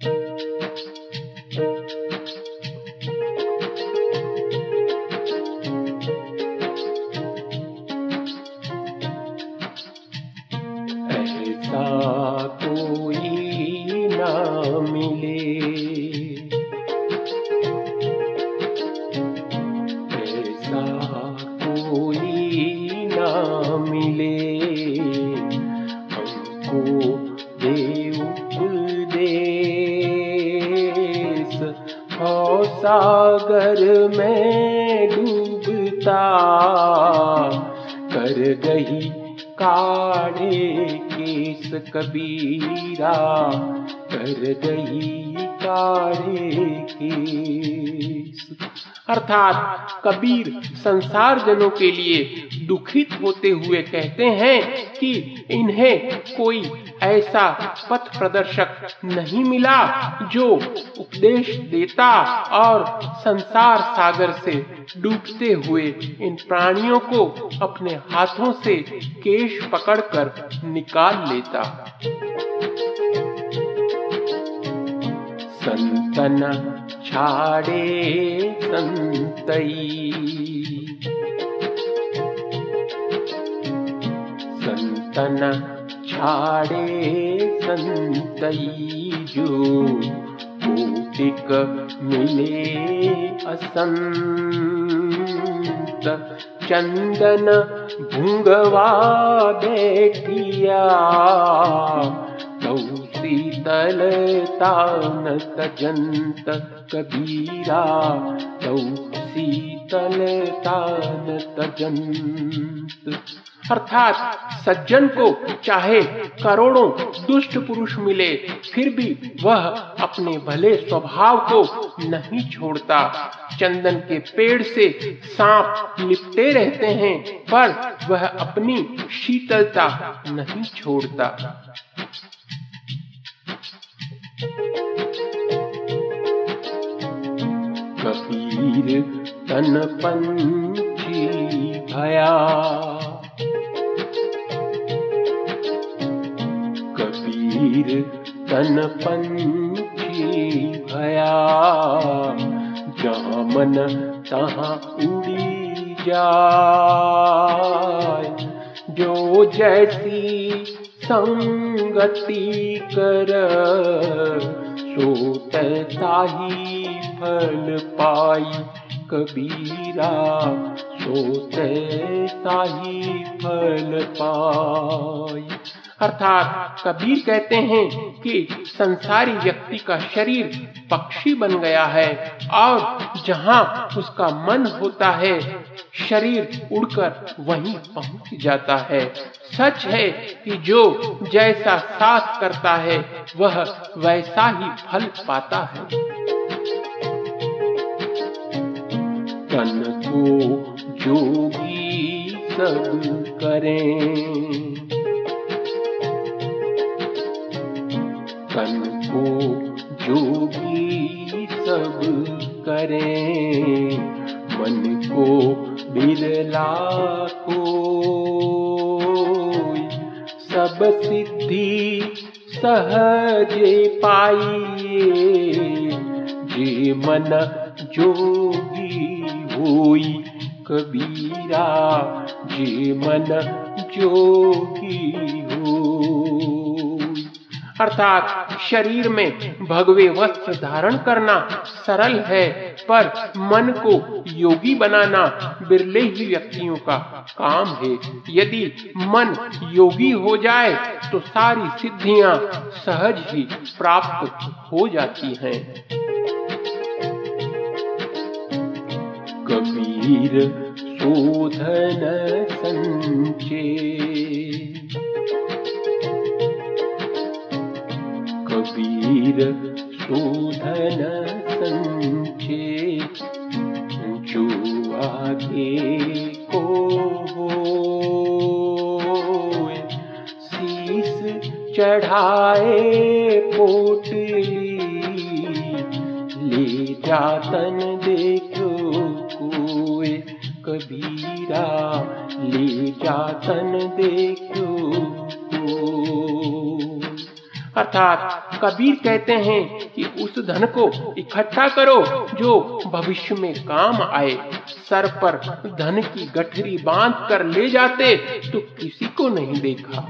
Hey, it's up. सागर में डूबता कर गई काढ़े केस कबीरा कर गई काढ़े केस अर्थात कबीर संसार जनों के लिए दुखित होते हुए कहते हैं कि इन्हें कोई ऐसा पथ प्रदर्शक नहीं मिला जो उपदेश देता और संसार सागर से डूबते हुए इन प्राणियों को अपने हाथों से केश पकड़कर निकाल लेता। संतन छाड़े संतई संतन छाड़े संतई जो कोटिक मिले असंत चंदन बैठिया शीतल तान तजंत कबीरा तौ शीतल तान तजंत अर्थात सज्जन को चाहे करोड़ों दुष्ट पुरुष मिले, फिर भी वह अपने भले स्वभाव को नहीं छोड़ता। चंदन के पेड़ से सांप लिपटे रहते हैं, पर वह अपनी शीतलता नहीं छोड़ता। कबीर तन पंछी भया। कबीर तन पंछी भया। जहाँ मन तहाँ उड़ी जाए। जो जैसी संगति कर, सो ताही फल पाई कबीरा, सोते ताही फल पाई। अर्थात कबीर कहते हैं कि संसारी व्यक्ति का शरीर पक्षी बन गया है और जहाँ उसका मन होता है, शरीर उड़कर वहीं पहुँच जाता है। सच है कि जो जैसा साथ करता है, वह वैसा ही फल पाता है। तन को जोगी सब करें। तन को जोगी सब करें। मन को बिरला को सब सिद्धि सहजे पाइए। जे मन जोगी होई कबीरा जे मन जोगी हो अर्थात शरीर में भगवे वस्त्र धारण करना सरल है, पर मन को योगी बनाना बिरले ही व्यक्तियों का काम है। यदि मन योगी हो जाए तो सारी सिद्धियाँ सहज ही प्राप्त हो जाती हैं। कबीर शोधन संचे। कबीर शोधन संचे जो आगे को शीस चढ़ाए पोटली, ले जातन देखो कोई कबीरा ले जातन देखो। अर्थात कबीर कहते हैं कि उस धन को इकट्ठा करो जो भविष्य में काम आए। सर पर धन की गठरी बाँध कर ले जाते तो किसी को नहीं देखा।